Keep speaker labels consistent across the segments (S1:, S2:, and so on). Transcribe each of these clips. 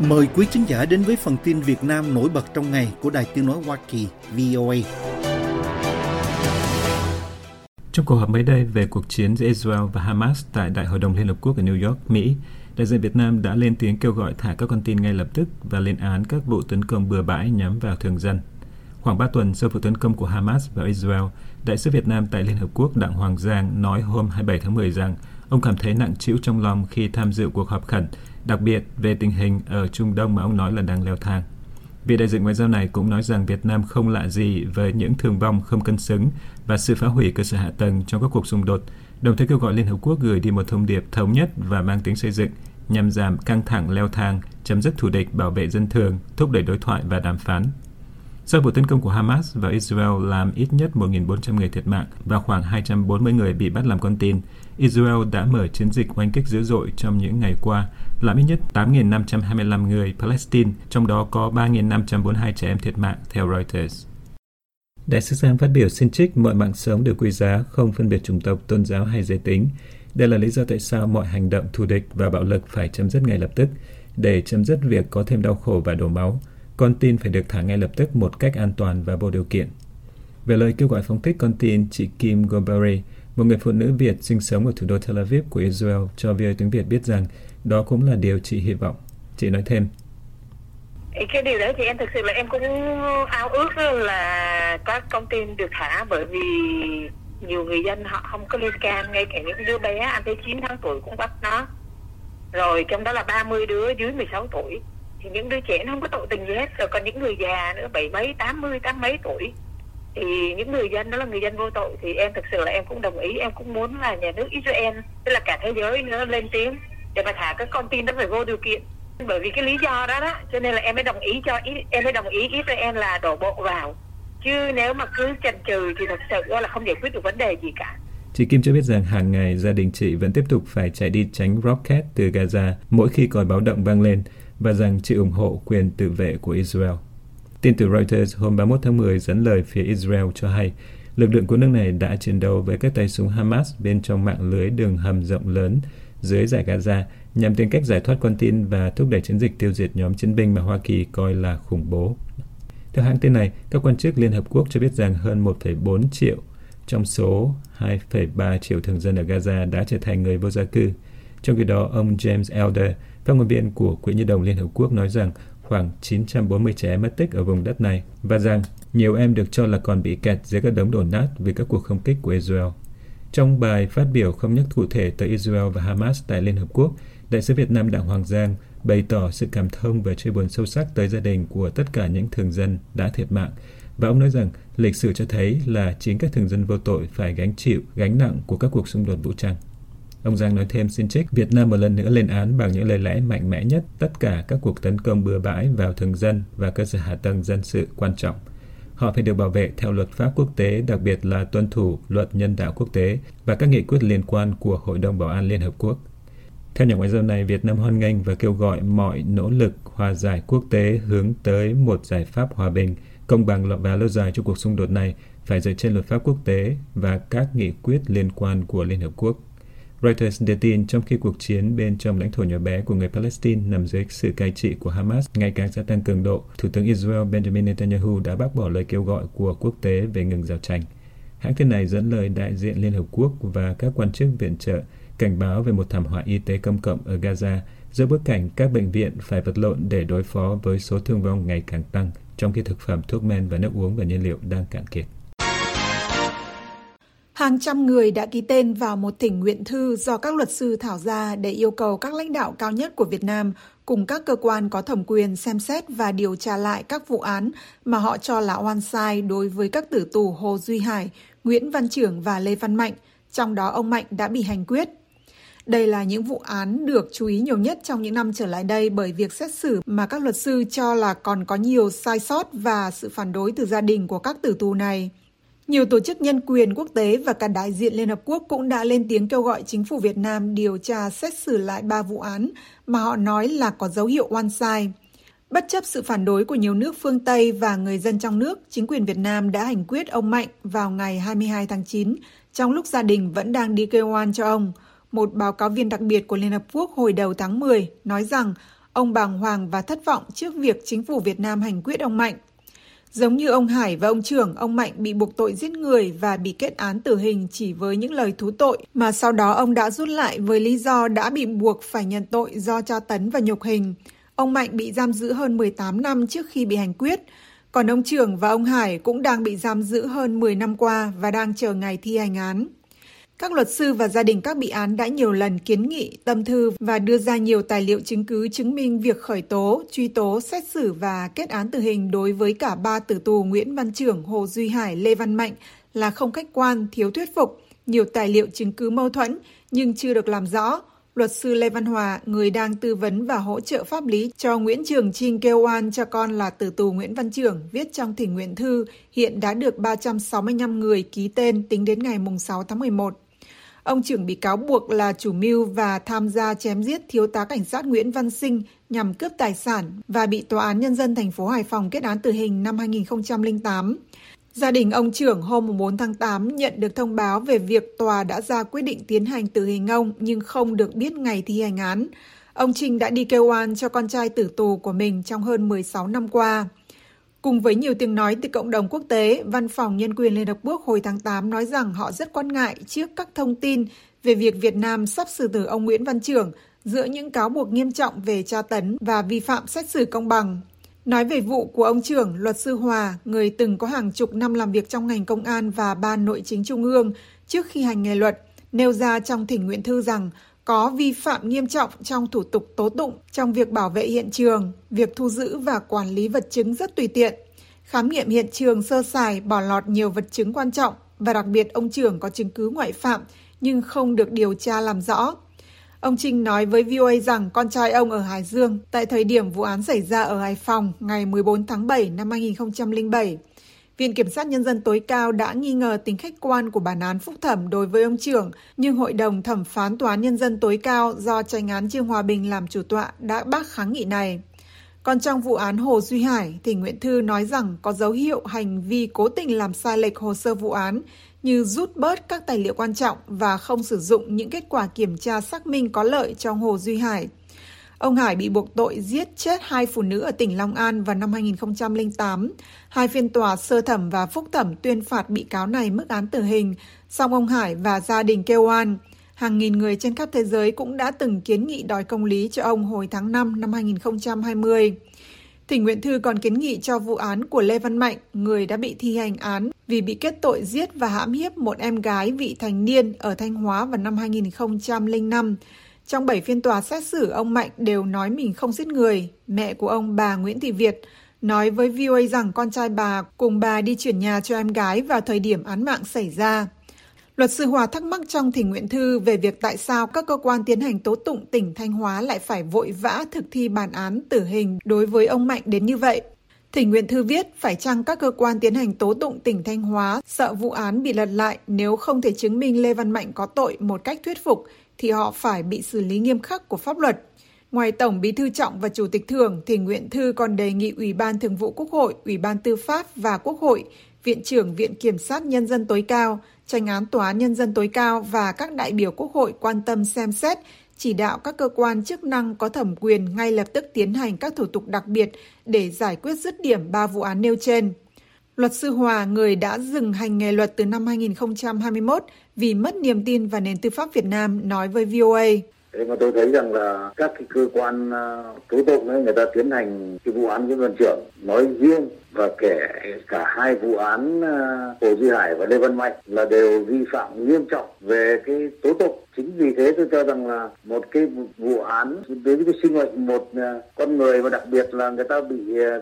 S1: Mời quý khán giả đến với phần tin Việt Nam nổi bật trong ngày của Đài Tiếng Nói Hoa Kỳ VOA.
S2: Trong cuộc họp mới đây về cuộc chiến giữa Israel và Hamas tại Đại hội đồng Liên Hợp Quốc ở New York, Mỹ, đại diện Việt Nam đã lên tiếng kêu gọi thả các con tin ngay lập tức và lên án các vụ tấn công bừa bãi nhắm vào thường dân. Khoảng 3 tuần sau vụ tấn công của Hamas vào Israel, Đại sứ Việt Nam tại Liên Hợp Quốc Đặng Hoàng Giang nói hôm 27 tháng 10 rằng ông cảm thấy nặng trĩu trong lòng khi tham dự cuộc họp khẩn, đặc biệt về tình hình ở Trung Đông mà ông nói là đang leo thang. Vị đại diện ngoại giao này cũng nói rằng Việt Nam không lạ gì với những thương vong không cân xứng và sự phá hủy cơ sở hạ tầng trong các cuộc xung đột, đồng thời kêu gọi Liên Hợp Quốc gửi đi một thông điệp thống nhất và mang tính xây dựng nhằm giảm căng thẳng leo thang, chấm dứt thù địch, bảo vệ dân thường, thúc đẩy đối thoại và đàm phán. Sau vụ tấn công của Hamas vào Israel làm ít nhất 1.400 người thiệt mạng và khoảng 240 người bị bắt làm con tin, Israel đã mở chiến dịch oanh kích dữ dội trong những ngày qua, làm ít nhất 8.525 người Palestine, trong đó có 3.542 trẻ em thiệt mạng, theo Reuters. Đại sứ Giang phát biểu xin trích mọi mạng sống đều quý giá, không phân biệt chủng tộc, tôn giáo hay giới tính. Đây là lý do tại sao mọi hành động thù địch và bạo lực phải chấm dứt ngay lập tức, để chấm dứt việc có thêm đau khổ và đổ máu. Con tin phải được thả ngay lập tức một cách an toàn và vô điều kiện. Về lời kêu gọi phóng thích con tin, chị Kim Goldberry, một người phụ nữ Việt sinh sống ở thủ đô Tel Aviv của Israel cho VOA tiếng Việt biết rằng đó cũng là điều chị hy vọng. Chị nói thêm.
S3: Cái điều đấy thì em thực sự là em cũng ao ước là các con tin được thả bởi vì nhiều người dân họ không có liên can ngay cả những đứa bé, anh tới 9 tháng tuổi cũng bắt nó rồi trong đó là 30 đứa dưới 16 tuổi thì những đứa trẻ nó không có tội tình gì hết, rồi còn những người già nữa, bảy mấy, tám mươi, tám mấy tuổi thì những người dân, đó là người dân vô tội thì em thực sự là em cũng đồng ý, em cũng muốn là nhà nước Israel, tức là cả thế giới nữa, lên tiếng để mà thả các con tin đó phải vô điều kiện. Bởi vì cái lý do đó đó, cho nên là em mới đồng ý cho em mới đồng ý Israel là đổ bộ vào. Chứ nếu mà cứ chần chừ thì thật sự là không giải quyết được vấn đề gì cả.
S2: Chị Kim cho biết rằng hàng ngày gia đình chị vẫn tiếp tục phải chạy đi tránh rocket từ Gaza mỗi khi còi báo động vang lên và rằng chị ủng hộ quyền tự vệ của Israel. Tin từ Reuters hôm 31 tháng 10 dẫn lời phía Israel cho hay lực lượng của nước này đã chiến đấu với các tay súng Hamas bên trong mạng lưới đường hầm rộng lớn dưới giải Gaza nhằm tìm cách giải thoát con tin và thúc đẩy chiến dịch tiêu diệt nhóm chiến binh mà Hoa Kỳ coi là khủng bố. Theo hãng tin này, các quan chức Liên Hợp Quốc cho biết rằng hơn 1,4 triệu trong số 2,3 triệu thường dân ở Gaza đã trở thành người vô gia cư. Trong khi đó, ông James Elder, phát ngôn viên của Quỹ Nhi đồng Liên Hợp Quốc nói rằng khoảng 940 trẻ em mất tích ở vùng đất này và rằng nhiều em được cho là còn bị kẹt dưới các đống đổ nát vì các cuộc không kích của Israel. Trong bài phát biểu không nhắc cụ thể tới Israel và Hamas tại Liên Hợp Quốc, Đại sứ Việt Nam Đặng Hoàng Giang bày tỏ sự cảm thông và chia buồn sâu sắc tới gia đình của tất cả những thường dân đã thiệt mạng. Và ông nói rằng lịch sử cho thấy là chính các thường dân vô tội phải gánh chịu gánh nặng của các cuộc xung đột vũ trang. Ông Giang nói thêm xin trích, Việt Nam một lần nữa lên án bằng những lời lẽ mạnh mẽ nhất tất cả các cuộc tấn công bừa bãi vào thường dân và cơ sở hạ tầng dân sự quan trọng. Họ phải được bảo vệ theo luật pháp quốc tế, đặc biệt là tuân thủ luật nhân đạo quốc tế và các nghị quyết liên quan của Hội đồng Bảo an Liên Hợp Quốc. Theo nhà ngoại giao này, Việt Nam hoan nghênh và kêu gọi mọi nỗ lực hòa giải quốc tế hướng tới một giải pháp hòa bình, công bằng và lâu dài cho cuộc xung đột này phải dựa trên luật pháp quốc tế và các nghị quyết liên quan của Liên Hợp Quốc. Reuters đưa tin trong khi cuộc chiến bên trong lãnh thổ nhỏ bé của người Palestine nằm dưới sự cai trị của Hamas ngày càng gia tăng cường độ, Thủ tướng Israel Benjamin Netanyahu đã bác bỏ lời kêu gọi của quốc tế về ngừng giao tranh. Hãng tin này dẫn lời đại diện Liên Hợp Quốc và các quan chức viện trợ cảnh báo về một thảm họa y tế công cộng ở Gaza giữa bối cảnh các bệnh viện phải vật lộn để đối phó với số thương vong ngày càng tăng, trong khi thực phẩm, thuốc men và nước uống và nhiên liệu đang cạn kiệt.
S4: Hàng trăm người đã ký tên vào một thỉnh nguyện thư do các luật sư thảo ra để yêu cầu các lãnh đạo cao nhất của Việt Nam cùng các cơ quan có thẩm quyền xem xét và điều tra lại các vụ án mà họ cho là oan sai đối với các tử tù Hồ Duy Hải, Nguyễn Văn Trưởng và Lê Văn Mạnh, trong đó ông Mạnh đã bị hành quyết. Đây là những vụ án được chú ý nhiều nhất trong những năm trở lại đây bởi việc xét xử mà các luật sư cho là còn có nhiều sai sót và sự phản đối từ gia đình của các tử tù này. Nhiều tổ chức nhân quyền quốc tế và cả đại diện Liên Hợp Quốc cũng đã lên tiếng kêu gọi chính phủ Việt Nam điều tra xét xử lại ba vụ án mà họ nói là có dấu hiệu oan sai. Bất chấp sự phản đối của nhiều nước phương Tây và người dân trong nước, chính quyền Việt Nam đã hành quyết ông Mạnh vào ngày 22 tháng 9, trong lúc gia đình vẫn đang đi kêu oan cho ông. Một báo cáo viên đặc biệt của Liên Hợp Quốc hồi đầu tháng 10 nói rằng ông bàng hoàng và thất vọng trước việc chính phủ Việt Nam hành quyết ông Mạnh. Giống như ông Hải và ông Trưởng, ông Mạnh bị buộc tội giết người và bị kết án tử hình chỉ với những lời thú tội mà sau đó ông đã rút lại với lý do đã bị buộc phải nhận tội do tra tấn và nhục hình. Ông Mạnh bị giam giữ hơn 18 năm trước khi bị hành quyết, còn ông Trưởng và ông Hải cũng đang bị giam giữ hơn 10 năm qua và đang chờ ngày thi hành án. Các luật sư và gia đình các bị án đã nhiều lần kiến nghị, tâm thư và đưa ra nhiều tài liệu chứng cứ chứng minh việc khởi tố, truy tố, xét xử và kết án tử hình đối với cả ba tử tù Nguyễn Văn Trưởng, Hồ Duy Hải, Lê Văn Mạnh là không khách quan, thiếu thuyết phục, nhiều tài liệu chứng cứ mâu thuẫn nhưng chưa được làm rõ. Luật sư Lê Văn Hòa, người đang tư vấn và hỗ trợ pháp lý cho Nguyễn Trường Trinh kêu oan cho con là tử tù Nguyễn Văn Trưởng, viết trong thỉnh nguyện thư, hiện đã được 365 người ký tên tính đến ngày 6 tháng 11. Ông trưởng bị cáo buộc là chủ mưu và tham gia chém giết thiếu tá cảnh sát Nguyễn Văn Sinh nhằm cướp tài sản và bị Tòa án Nhân dân thành phố Hải Phòng kết án tử hình năm 2008. Gia đình ông trưởng hôm 4 tháng 8 nhận được thông báo về việc tòa đã ra quyết định tiến hành tử hình ông nhưng không được biết ngày thi hành án. Ông Trinh đã đi kêu oan cho con trai tử tù của mình trong hơn 16 năm qua. Cùng với nhiều tiếng nói từ cộng đồng quốc tế, Văn phòng Nhân quyền Liên Hợp Quốc hồi tháng 8 nói rằng họ rất quan ngại trước các thông tin về việc Việt Nam sắp xử tử ông Nguyễn Văn Trưởng giữa những cáo buộc nghiêm trọng về tra tấn và vi phạm xét xử công bằng. Nói về vụ của ông trưởng, luật sư Hòa, người từng có hàng chục năm làm việc trong ngành công an và ban nội chính trung ương trước khi hành nghề luật, nêu ra trong thỉnh nguyện thư rằng có vi phạm nghiêm trọng trong thủ tục tố tụng trong việc bảo vệ hiện trường, việc thu giữ và quản lý vật chứng rất tùy tiện. Khám nghiệm hiện trường sơ sài bỏ lọt nhiều vật chứng quan trọng và đặc biệt ông trưởng có chứng cứ ngoại phạm nhưng không được điều tra làm rõ. Ông Trinh nói với VOA rằng con trai ông ở Hải Dương tại thời điểm vụ án xảy ra ở Hải Phòng ngày 14 tháng 7 năm 2007 Viện Kiểm sát Nhân dân tối cao đã nghi ngờ tính khách quan của bản án phúc thẩm đối với ông trưởng, nhưng Hội đồng Thẩm phán Tòa án Nhân dân tối cao do tranh án Trương Hòa Bình làm chủ tọa đã bác kháng nghị này. Còn trong vụ án Hồ Duy Hải, thì Nguyễn Thư nói rằng có dấu hiệu hành vi cố tình làm sai lệch hồ sơ vụ án như rút bớt các tài liệu quan trọng và không sử dụng những kết quả kiểm tra xác minh có lợi cho Hồ Duy Hải. Ông Hải bị buộc tội giết chết hai phụ nữ ở tỉnh Long An vào năm 2008. Hai phiên tòa sơ thẩm và phúc thẩm tuyên phạt bị cáo này mức án tử hình, song ông Hải và gia đình kêu oan. Hàng nghìn người trên khắp thế giới cũng đã từng kiến nghị đòi công lý cho ông hồi tháng 5 năm 2020. Thỉnh nguyện thư còn kiến nghị cho vụ án của Lê Văn Mạnh, người đã bị thi hành án vì bị kết tội giết và hãm hiếp một em gái vị thành niên ở Thanh Hóa vào năm 2005. Trong 7 phiên tòa xét xử, ông Mạnh đều nói mình không giết người. Mẹ của ông bà Nguyễn Thị Việt nói với VOA rằng con trai bà cùng bà đi chuyển nhà cho em gái vào thời điểm án mạng xảy ra. Luật sư Hòa thắc mắc trong thỉnh nguyện thư về việc tại sao các cơ quan tiến hành tố tụng tỉnh Thanh Hóa lại phải vội vã thực thi bản án tử hình đối với ông Mạnh đến như vậy. Thỉnh nguyện thư viết phải chăng các cơ quan tiến hành tố tụng tỉnh Thanh Hóa sợ vụ án bị lật lại nếu không thể chứng minh Lê Văn Mạnh có tội một cách thuyết phục thì họ phải bị xử lý nghiêm khắc của pháp luật. Ngoài Tổng Bí thư Trọng và Chủ tịch Thường, thì nguyện thư còn đề nghị Ủy ban Thường vụ Quốc hội, Ủy ban Tư pháp và Quốc hội, Viện trưởng Viện Kiểm sát Nhân dân tối cao, tranh án Tòa án Nhân dân tối cao và các đại biểu Quốc hội quan tâm xem xét, chỉ đạo các cơ quan chức năng có thẩm quyền ngay lập tức tiến hành các thủ tục đặc biệt để giải quyết dứt điểm ba vụ án nêu trên. Luật sư Hòa, người đã dừng hành nghề luật từ năm 2021 vì mất niềm tin vào nền tư pháp Việt Nam, nói với VOA.
S5: Thế mà tôi thấy rằng là các cái cơ quan à, tố tụng ấy, người ta tiến hành cái vụ án với đoàn Trưởng nói riêng và kể cả hai vụ án à, Hồ Duy Hải và Lê Văn Mạnh là đều vi phạm nghiêm trọng về cái tố tụng. Chính vì thế tôi cho rằng là một cái vụ án, đối với cái sinh mệnh một à, con người và đặc biệt là người ta bị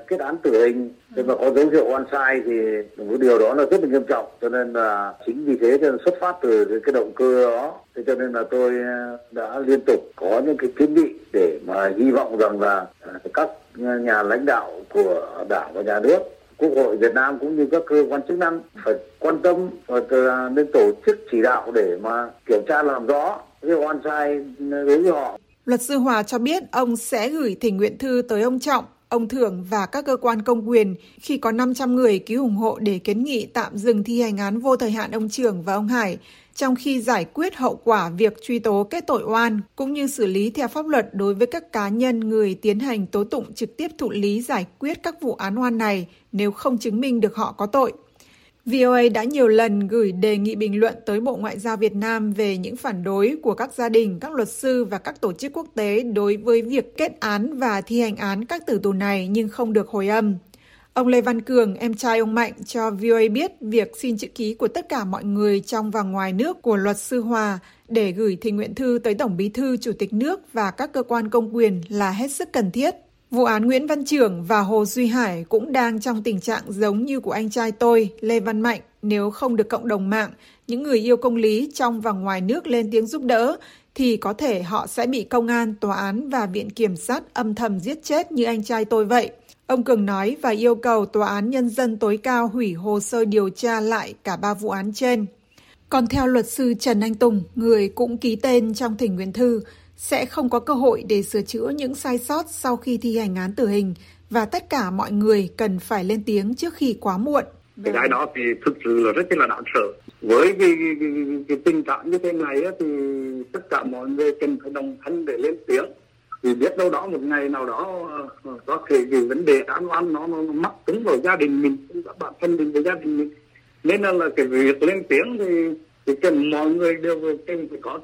S5: kết án tử hình, thế mà có dấu hiệu oan sai thì một điều đó là rất là nghiêm trọng. Cho nên là chính vì thế nên xuất phát từ cái động cơ đó thế cho nên là tôi ờ, đã liên tục có những cái kiến nghị để mà hy vọng rằng là ờ, các nhà lãnh đạo của đảng và nhà nước quốc hội Việt Nam cũng như các cơ quan chức năng phải quan tâm và ờ, nên tổ chức chỉ đạo để mà kiểm tra làm rõ cái oan sai đối với họ.
S4: Luật sư Hòa cho biết ông sẽ gửi thỉnh nguyện thư tới ông Trọng, ông Thưởng và các cơ quan công quyền khi có 500 người ký ủng hộ để kiến nghị tạm dừng thi hành án vô thời hạn ông Trường và ông Hải trong khi giải quyết hậu quả việc truy tố kết tội oan cũng như xử lý theo pháp luật đối với các cá nhân người tiến hành tố tụng trực tiếp thụ lý giải quyết các vụ án oan này nếu không chứng minh được họ có tội. VOA đã nhiều lần gửi đề nghị bình luận tới Bộ Ngoại giao Việt Nam về những phản đối của các gia đình, các luật sư và các tổ chức quốc tế đối với việc kết án và thi hành án các tử tù này nhưng không được hồi âm. Ông Lê Văn Cường, em trai ông Mạnh, cho VOA biết việc xin chữ ký của tất cả mọi người trong và ngoài nước của luật sư Hòa để gửi thỉnh nguyện thư tới Tổng bí thư, Chủ tịch nước và các cơ quan công quyền là hết sức cần thiết. Vụ án Nguyễn Văn Trưởng và Hồ Duy Hải cũng đang trong tình trạng giống như của anh trai tôi, Lê Văn Mạnh, nếu không được cộng đồng mạng, những người yêu công lý trong và ngoài nước lên tiếng giúp đỡ, thì có thể họ sẽ bị công an, tòa án và viện kiểm sát âm thầm giết chết như anh trai tôi vậy. Ông Cường nói và yêu cầu Tòa án Nhân dân tối cao hủy hồ sơ điều tra lại cả ba vụ án trên. Còn theo luật sư Trần Anh Tùng, người cũng ký tên trong thỉnh nguyện thư, sẽ không có cơ hội để sửa chữa những sai sót sau khi thi hành án tử hình và tất cả mọi người cần phải lên tiếng trước khi quá muộn.
S6: Cái cái đó thì thực sự là rất là đáng sợ. Với cái, cái, cái, cái tình trạng như thế này thì tất cả mọi người cần phải đồng thanh để lên tiếng thì biết đâu đó một ngày nào đó ờ, ờ, có thể cái vấn đề án oan nó, nó, mắc cứng vào gia đình mình các bạn thân mình và gia đình mình. Nên là, là cái việc lên tiếng thì thì cần mọi người đều cần phải có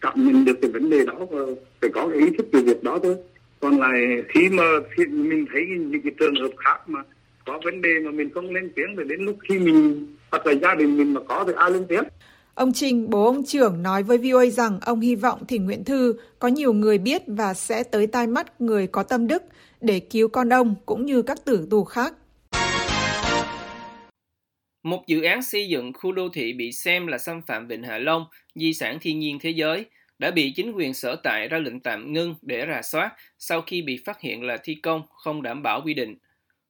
S6: cảm nhận được cái vấn đề đó và phải có cái ý thức về việc đó thôi. Còn lại khi mà khi mình thấy những cái trường hợp khác mà có vấn đề mà mình không lên tiếng thì đến lúc khi mình hoặc là gia đình mình mà có thì ai lên tiếng?
S4: Ông Trình bố ông trưởng nói với VOA rằng ông hy vọng thỉnh nguyện thư có nhiều người biết và sẽ tới tai mắt người có tâm đức để cứu con ông cũng như các tử tù khác.
S7: Một dự án xây dựng khu đô thị bị xem là xâm phạm Vịnh Hạ Long, di sản thiên nhiên thế giới, đã bị chính quyền sở tại ra lệnh tạm ngưng để rà soát sau khi bị phát hiện là thi công không đảm bảo quy định.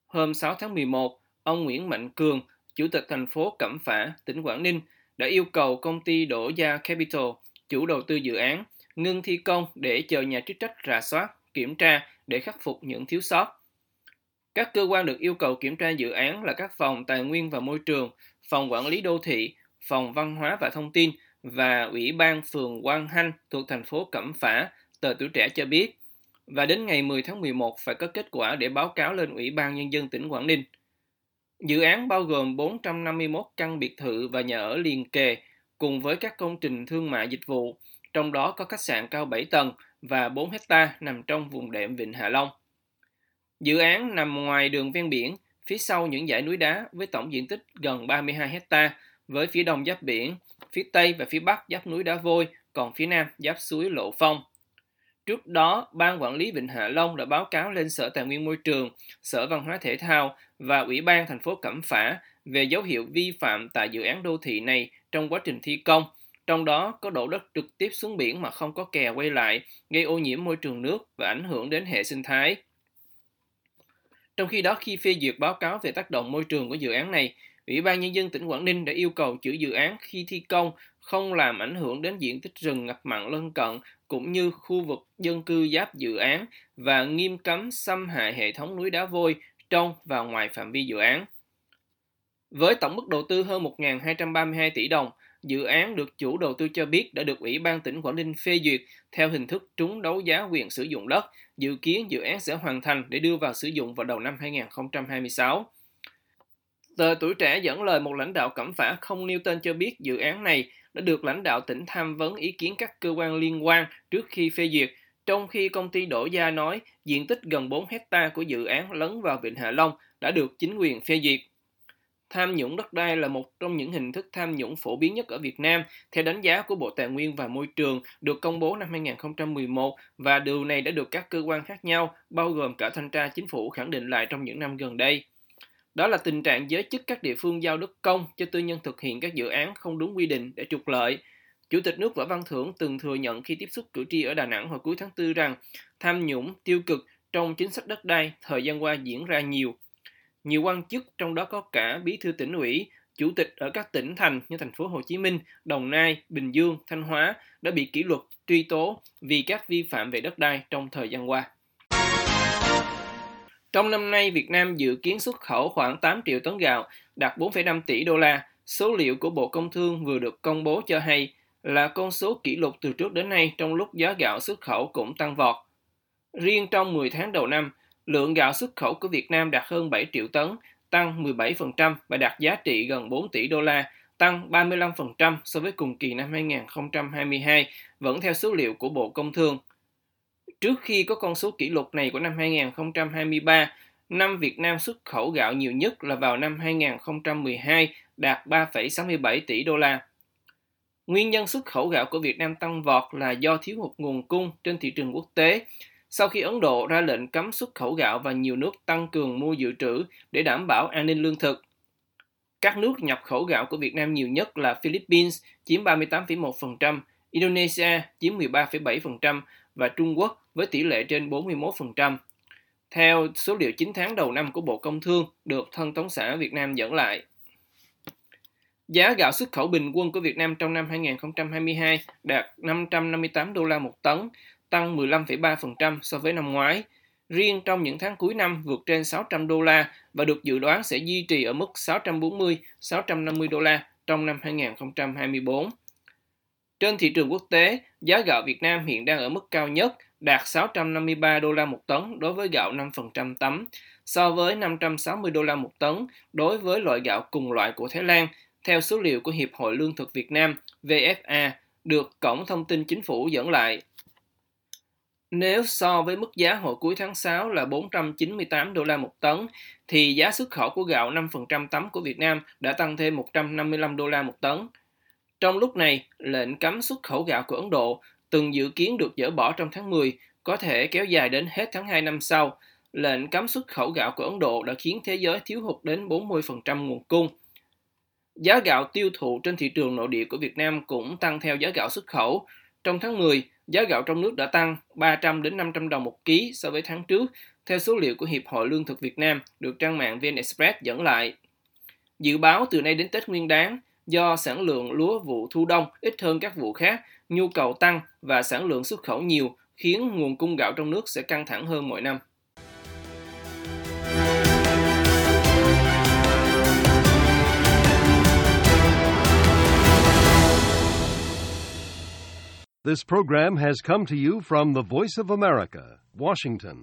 S7: Hôm 6 tháng 11, ông Nguyễn Mạnh Cường, Chủ tịch thành phố Cẩm Phả, tỉnh Quảng Ninh, đã yêu cầu công ty Đỗ Gia Capital, chủ đầu tư dự án, ngưng thi công để chờ nhà chức trách rà soát, kiểm tra để khắc phục những thiếu sót. Các cơ quan được yêu cầu kiểm tra dự án là các phòng tài nguyên và môi trường, phòng quản lý đô thị, phòng văn hóa và thông tin và ủy ban phường Quang Hanh thuộc thành phố Cẩm Phả, tờ tuổi trẻ cho biết. Và đến ngày 10 tháng 11 phải có kết quả để báo cáo lên Ủy ban Nhân dân tỉnh Quảng Ninh. Dự án bao gồm 451 căn biệt thự và nhà ở liền kề, cùng với các công trình thương mại dịch vụ, trong đó có khách sạn cao 7 tầng và 4 hecta nằm trong vùng đệm Vịnh Hạ Long. Dự án nằm ngoài đường ven biển, phía sau những dãy núi đá với tổng diện tích gần 32 hecta, với phía đông giáp biển, phía tây và phía bắc giáp núi đá vôi, còn phía nam giáp suối Lộ Phong. Trước đó, Ban Quản lý Vịnh Hạ Long đã báo cáo lên Sở Tài nguyên Môi trường, Sở Văn hóa Thể thao và Ủy ban thành phố Cẩm Phả về dấu hiệu vi phạm tại dự án đô thị này trong quá trình thi công, trong đó có đổ đất trực tiếp xuống biển mà không có kè quay lại, gây ô nhiễm môi trường nước và ảnh hưởng đến hệ sinh thái. Trong khi đó, khi phê duyệt báo cáo về tác động môi trường của dự án này, Ủy ban Nhân dân tỉnh Quảng Ninh đã yêu cầu chủ dự án khi thi công không làm ảnh hưởng đến diện tích rừng ngập mặn lân cận cũng như khu vực dân cư giáp dự án và nghiêm cấm xâm hại hệ thống núi đá vôi trong và ngoài phạm vi dự án. Với tổng mức đầu tư hơn 1.232 tỷ đồng, dự án được chủ đầu tư cho biết đã được Ủy ban tỉnh Quảng Ninh phê duyệt theo hình thức trúng đấu giá quyền sử dụng đất, dự kiến dự án sẽ hoàn thành để đưa vào sử dụng vào đầu năm 2026. Tờ tuổi trẻ dẫn lời một lãnh đạo cẩm phả không nêu tên cho biết dự án này đã được lãnh đạo tỉnh tham vấn ý kiến các cơ quan liên quan trước khi phê duyệt, trong khi công ty Đỗ Gia nói diện tích gần 4 hecta của dự án lấn vào Vịnh Hạ Long đã được chính quyền phê duyệt. Tham nhũng đất đai là một trong những hình thức tham nhũng phổ biến nhất ở Việt Nam, theo đánh giá của Bộ Tài nguyên và Môi trường được công bố năm 2011 và điều này đã được các cơ quan khác nhau, bao gồm cả thanh tra chính phủ khẳng định lại trong những năm gần đây. Đó là tình trạng giới chức các địa phương giao đất công cho tư nhân thực hiện các dự án không đúng quy định để trục lợi. Chủ tịch nước Võ Văn Thưởng từng thừa nhận khi tiếp xúc cử tri ở Đà Nẵng hồi cuối tháng 4 rằng tham nhũng, tiêu cực trong chính sách đất đai thời gian qua diễn ra nhiều. Nhiều quan chức trong đó có cả bí thư tỉnh ủy, chủ tịch ở các tỉnh thành như thành phố Hồ Chí Minh, Đồng Nai, Bình Dương, Thanh Hóa đã bị kỷ luật, truy tố vì các vi phạm về đất đai trong thời gian qua. Trong năm nay, Việt Nam dự kiến xuất khẩu khoảng 8 triệu tấn gạo, đạt 4,5 tỷ đô la, số liệu của Bộ Công Thương vừa được công bố cho hay là con số kỷ lục từ trước đến nay trong lúc giá gạo xuất khẩu cũng tăng vọt. Riêng trong 10 tháng đầu năm, lượng gạo xuất khẩu của Việt Nam đạt hơn 7 triệu tấn, tăng 17% và đạt giá trị gần 4 tỷ đô la, tăng 35% so với cùng kỳ năm 2022, vẫn theo số liệu của Bộ Công Thương. Trước khi có con số kỷ lục này của năm 2023, năm Việt Nam xuất khẩu gạo nhiều nhất là vào năm 2012, đạt 3,67 tỷ đô la. Nguyên nhân xuất khẩu gạo của Việt Nam tăng vọt là do thiếu hụt nguồn cung trên thị trường quốc tế, sau khi Ấn Độ ra lệnh cấm xuất khẩu gạo và nhiều nước tăng cường mua dự trữ để đảm bảo an ninh lương thực. Các nước nhập khẩu gạo của Việt Nam nhiều nhất là Philippines chiếm 38,1%, Indonesia chiếm 13,7% và Trung Quốc với tỷ lệ trên 41%. Theo số liệu 9 tháng đầu năm của Bộ Công Thương được Thân Tống xã Việt Nam dẫn lại. Giá gạo xuất khẩu bình quân của Việt Nam trong năm 2022 đạt 558 đô la một tấn, tăng 15,3% so với năm ngoái. Riêng trong những tháng cuối năm vượt trên 600 đô la và được dự đoán sẽ duy trì ở mức 640-650 đô la trong năm 2024. Trên thị trường quốc tế, giá gạo Việt Nam hiện đang ở mức cao nhất, đạt 653 đô la một tấn đối với gạo 5% tấm, so với 560 đô la một tấn đối với loại gạo cùng loại của Thái Lan, theo số liệu của Hiệp hội Lương thực Việt Nam VFA được Cổng Thông tin Chính phủ dẫn lại. Nếu so với mức giá hồi cuối tháng 6 là 498 đô la một tấn, thì giá xuất khẩu của gạo 5% tấm của Việt Nam đã tăng thêm 155 đô la một tấn. Trong lúc này, lệnh cấm xuất khẩu gạo của Ấn Độ từng dự kiến được dỡ bỏ trong tháng 10 có thể kéo dài đến hết tháng 2 năm sau. Lệnh cấm xuất khẩu gạo của Ấn Độ đã khiến thế giới thiếu hụt đến 40% nguồn cung. Giá gạo tiêu thụ trên thị trường nội địa của Việt Nam cũng tăng theo giá gạo xuất khẩu. Trong tháng 10, giá gạo trong nước đã tăng 300 đến 500 đồng một ký so với tháng trước, theo số liệu của Hiệp hội Lương thực Việt Nam được trang mạng VN Express dẫn lại. Dự báo từ nay đến Tết Nguyên đán, do sản lượng lúa vụ thu đông ít hơn các vụ khác, nhu cầu tăng và sản lượng xuất khẩu nhiều khiến nguồn cung gạo trong nước sẽ căng thẳng hơn mỗi năm.
S8: This program has come to you from the Voice of America, Washington.